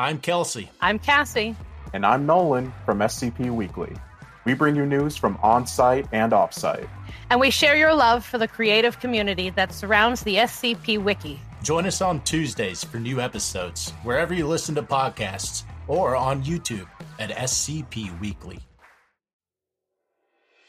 I'm Kelsey. I'm Cassie. And I'm Nolan from SCP Weekly. We bring you news from on site and off site. And we share your love for the creative community that surrounds the SCP Wiki. Join us on Tuesdays for new episodes, wherever you listen to podcasts, or on YouTube at SCP Weekly.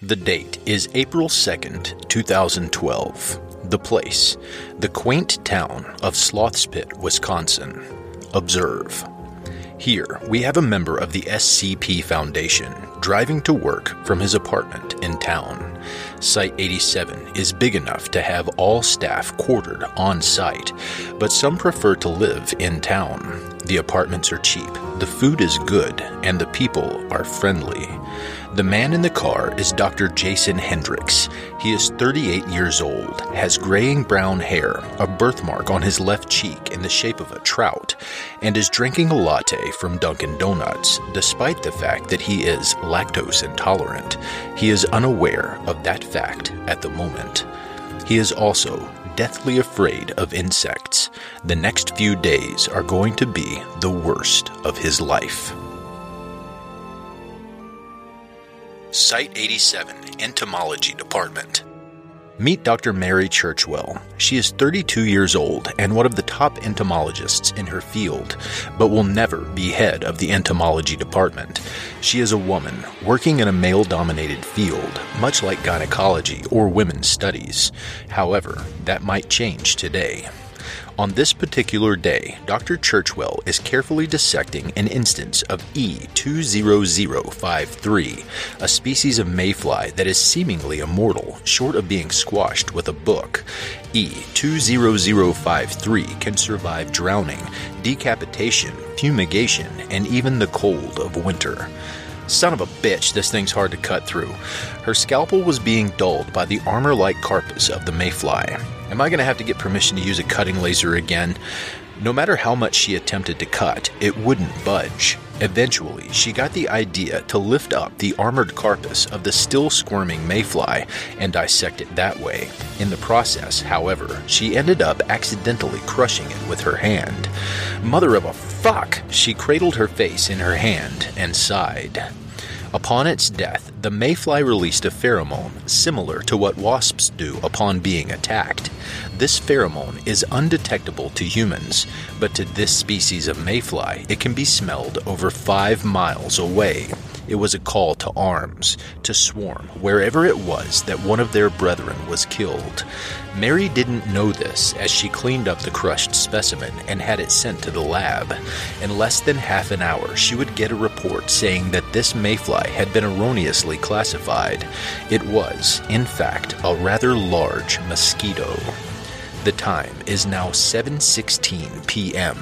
The date is April 2nd, 2012. The place, the quaint town of Sloth's Pit, Wisconsin. Observe. Here, we have a member of the SCP Foundation driving to work from his apartment in town. Site 87 is big enough to have all staff quartered on site, but some prefer to live in town. The apartments are cheap, the food is good, and the people are friendly. The man in the car is Dr. Jason Hendricks. He is 38 years old, has graying brown hair, a birthmark on his left cheek in the shape of a trout, and is drinking a latte from Dunkin' Donuts, despite the fact that he is lactose intolerant. He is unaware of that fact at the moment. He is also deathly afraid of insects. The next few days are going to be the worst of his life. Site 87 Entomology Department. Meet Dr. Mary Churchwell. She is 32 years old and one of the top entomologists in her field, but will never be head of the entomology department. She is a woman working in a male dominated field, much like gynecology or women's studies. However, that might change today. On this particular day, Dr. Churchwell is carefully dissecting an instance of E20053, a species of mayfly that is seemingly immortal, short of being squashed with a book. E20053 can survive drowning, decapitation, fumigation, and even the cold of winter. Son of a bitch, this thing's hard to cut through. Her scalpel was being dulled by the armor like carpus of the mayfly. Am I going to have to get permission to use a cutting laser again? No matter how much she attempted to cut, it wouldn't budge. Eventually, she got the idea to lift up the armored carpus of the still squirming mayfly and dissect it that way. In the process, however, she ended up accidentally crushing it with her hand. Mother of a fuck! She cradled her face in her hand and sighed. Upon its death, the mayfly released a pheromone similar to what wasps do upon being attacked. This pheromone is undetectable to humans, but to this species of mayfly, it can be smelled over five miles away. It was a call to arms, to swarm wherever it was that one of their brethren was killed. Mary didn't know this as she cleaned up the crushed specimen and had it sent to the lab. In less than half an hour, she would get a report saying that this mayfly had been erroneously classified. It was, in fact, a rather large mosquito. The time is now 7:16 p.m.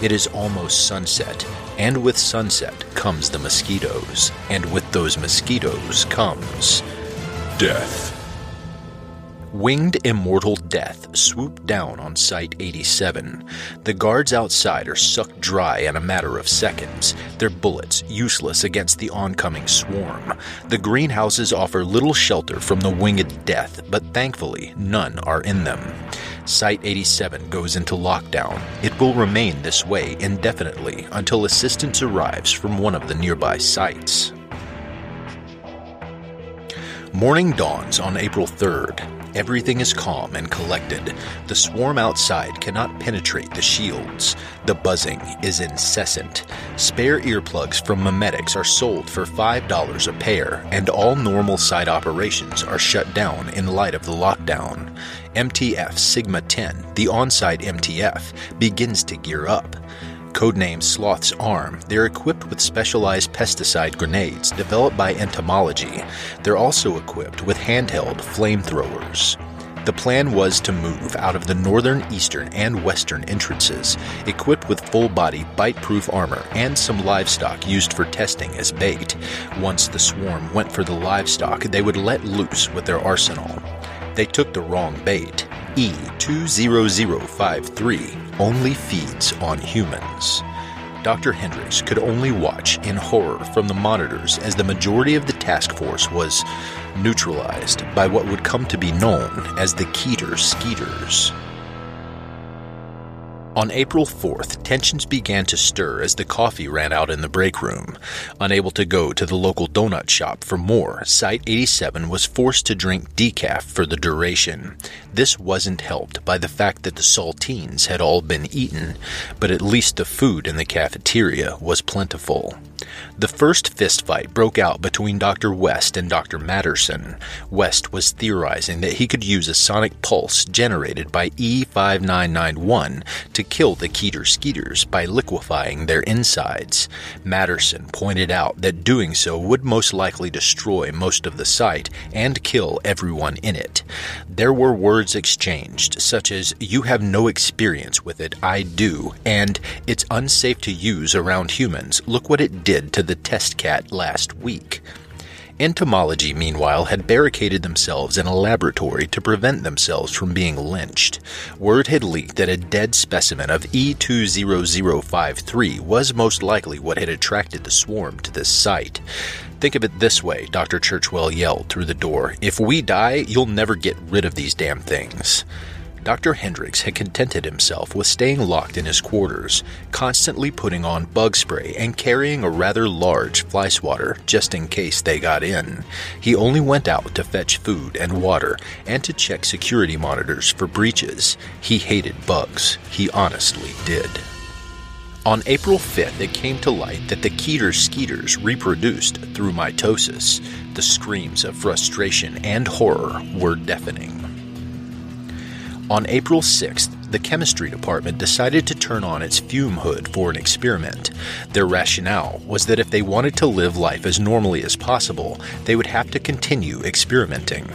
It is almost sunset, and with sunset comes the mosquitoes, and with those mosquitoes comes death. Winged immortal death swooped down on Site 87. The guards outside are sucked dry in a matter of seconds, their bullets useless against the oncoming swarm. The greenhouses offer little shelter from the winged death, but thankfully none are in them. Site 87 goes into lockdown. It will remain this way indefinitely until assistance arrives from one of the nearby sites. Morning dawns on April 3rd. Everything is calm and collected. The swarm outside cannot penetrate the shields. The buzzing is incessant. Spare earplugs from Memetics are sold for $5 a pair, and all normal site operations are shut down in light of the lockdown. MTF Sigma 10, the on site MTF, begins to gear up. Codenamed Sloth's Arm, they're equipped with specialized pesticide grenades developed by entomology. They're also equipped with handheld flamethrowers. The plan was to move out of the northern, eastern, and western entrances, equipped with full body bite proof armor and some livestock used for testing as bait. Once the swarm went for the livestock, they would let loose with their arsenal. They took the wrong bait. E20053 only feeds on humans. Dr. Hendricks could only watch in horror from the monitors as the majority of the task force was neutralized by what would come to be known as the Keter Skeeters. On April 4th, tensions began to stir as the coffee ran out in the break room. Unable to go to the local donut shop for more, Site 87 was forced to drink decaf for the duration. This wasn't helped by the fact that the saltines had all been eaten, but at least the food in the cafeteria was plentiful. The first fistfight broke out between Dr. West and Dr. Matterson. West was theorizing that he could use a sonic pulse generated by E5991 to kill the Keter Skeeters by liquefying their insides. Matterson pointed out that doing so would most likely destroy most of the site and kill everyone in it. There were words exchanged, such as, You have no experience with it, I do, and It's unsafe to use around humans. Look what it did to the test cat last week. Entomology, meanwhile, had barricaded themselves in a laboratory to prevent themselves from being lynched. Word had leaked that a dead specimen of E20053 was most likely what had attracted the swarm to this site. Think of it this way, Dr. Churchwell yelled through the door. If we die, you'll never get rid of these damn things. Dr. Hendricks had contented himself with staying locked in his quarters, constantly putting on bug spray and carrying a rather large fly swatter just in case they got in. He only went out to fetch food and water and to check security monitors for breaches. He hated bugs. He honestly did. On April 5th, it came to light that the Keter Skeeters reproduced through mitosis. The screams of frustration and horror were deafening. On April 6th, the chemistry department decided to turn on its fume hood for an experiment. Their rationale was that if they wanted to live life as normally as possible, they would have to continue experimenting.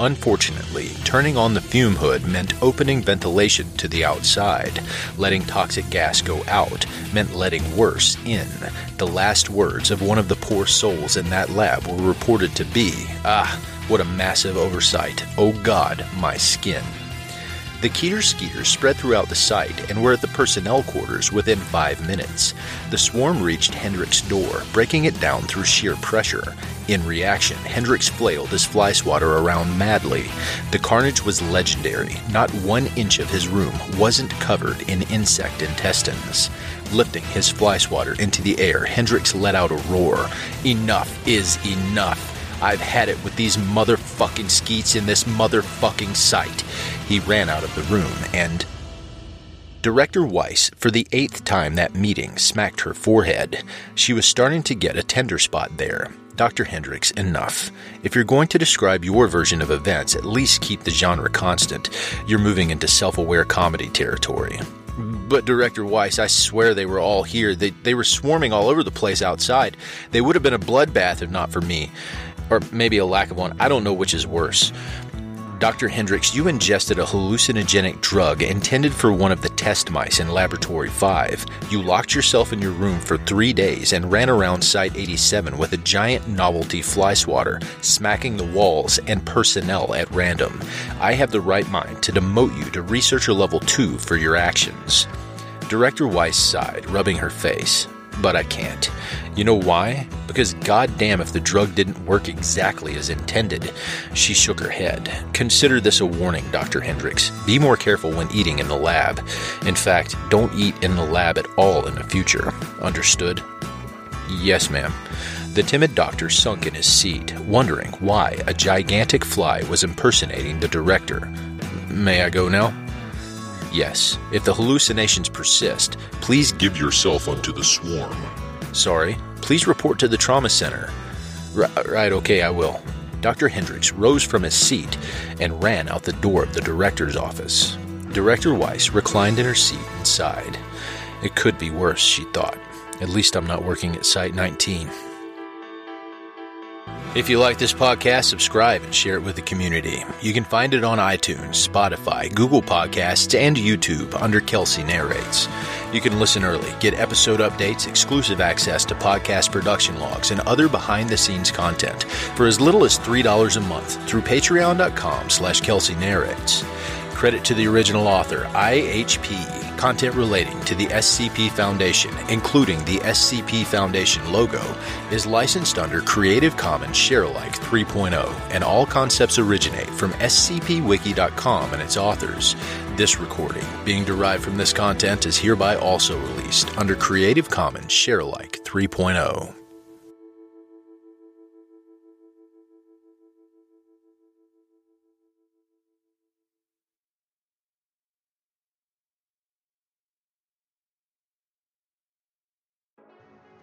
Unfortunately, turning on the fume hood meant opening ventilation to the outside. Letting toxic gas go out meant letting worse in. The last words of one of the poor souls in that lab were reported to be, Ah, what a massive oversight. Oh God, my skin. The Keter Skeeters spread throughout the site and were at the personnel quarters within five minutes. The swarm reached Hendrick's door, breaking it down through sheer pressure. In reaction, Hendricks flailed his fly swatter around madly. The carnage was legendary. Not one inch of his room wasn't covered in insect intestines. Lifting his fly swatter into the air, Hendricks let out a roar. Enough is enough. I've had it with these motherfucking skeets in this motherfucking site. He ran out of the room and. Director Weiss, for the eighth time that meeting, smacked her forehead. She was starting to get a tender spot there. Dr. Hendricks, enough. If you're going to describe your version of events, at least keep the genre constant. You're moving into self aware comedy territory. But Director Weiss, I swear they were all here. They, they were swarming all over the place outside. They would have been a bloodbath if not for me or maybe a lack of one. I don't know which is worse. Dr. Hendricks, you ingested a hallucinogenic drug intended for one of the test mice in Laboratory 5. You locked yourself in your room for three days and ran around Site 87 with a giant novelty fly swatter, smacking the walls and personnel at random. I have the right mind to demote you to Researcher Level 2 for your actions. Director Weiss sighed, rubbing her face but I can't. You know why? Because goddamn if the drug didn't work exactly as intended. She shook her head. Consider this a warning, Dr. Hendricks. Be more careful when eating in the lab. In fact, don't eat in the lab at all in the future. Understood? Yes, ma'am. The timid doctor sunk in his seat, wondering why a gigantic fly was impersonating the director. May I go now? Yes, if the hallucinations persist, please give yourself unto the swarm. Sorry, please report to the trauma center. R- right, okay, I will. Dr. Hendricks rose from his seat and ran out the door of the director's office. Director Weiss reclined in her seat and sighed. It could be worse, she thought. At least I'm not working at Site 19. If you like this podcast, subscribe and share it with the community. You can find it on iTunes, Spotify, Google Podcasts, and YouTube under Kelsey Narrates. You can listen early, get episode updates, exclusive access to podcast production logs, and other behind-the-scenes content for as little as $3 a month through patreon.com slash Kelsey Narrates. Credit to the original author, IHP. Content relating to the SCP Foundation, including the SCP Foundation logo, is licensed under Creative Commons Sharealike 3.0, and all concepts originate from scpwiki.com and its authors. This recording, being derived from this content, is hereby also released under Creative Commons Sharealike 3.0.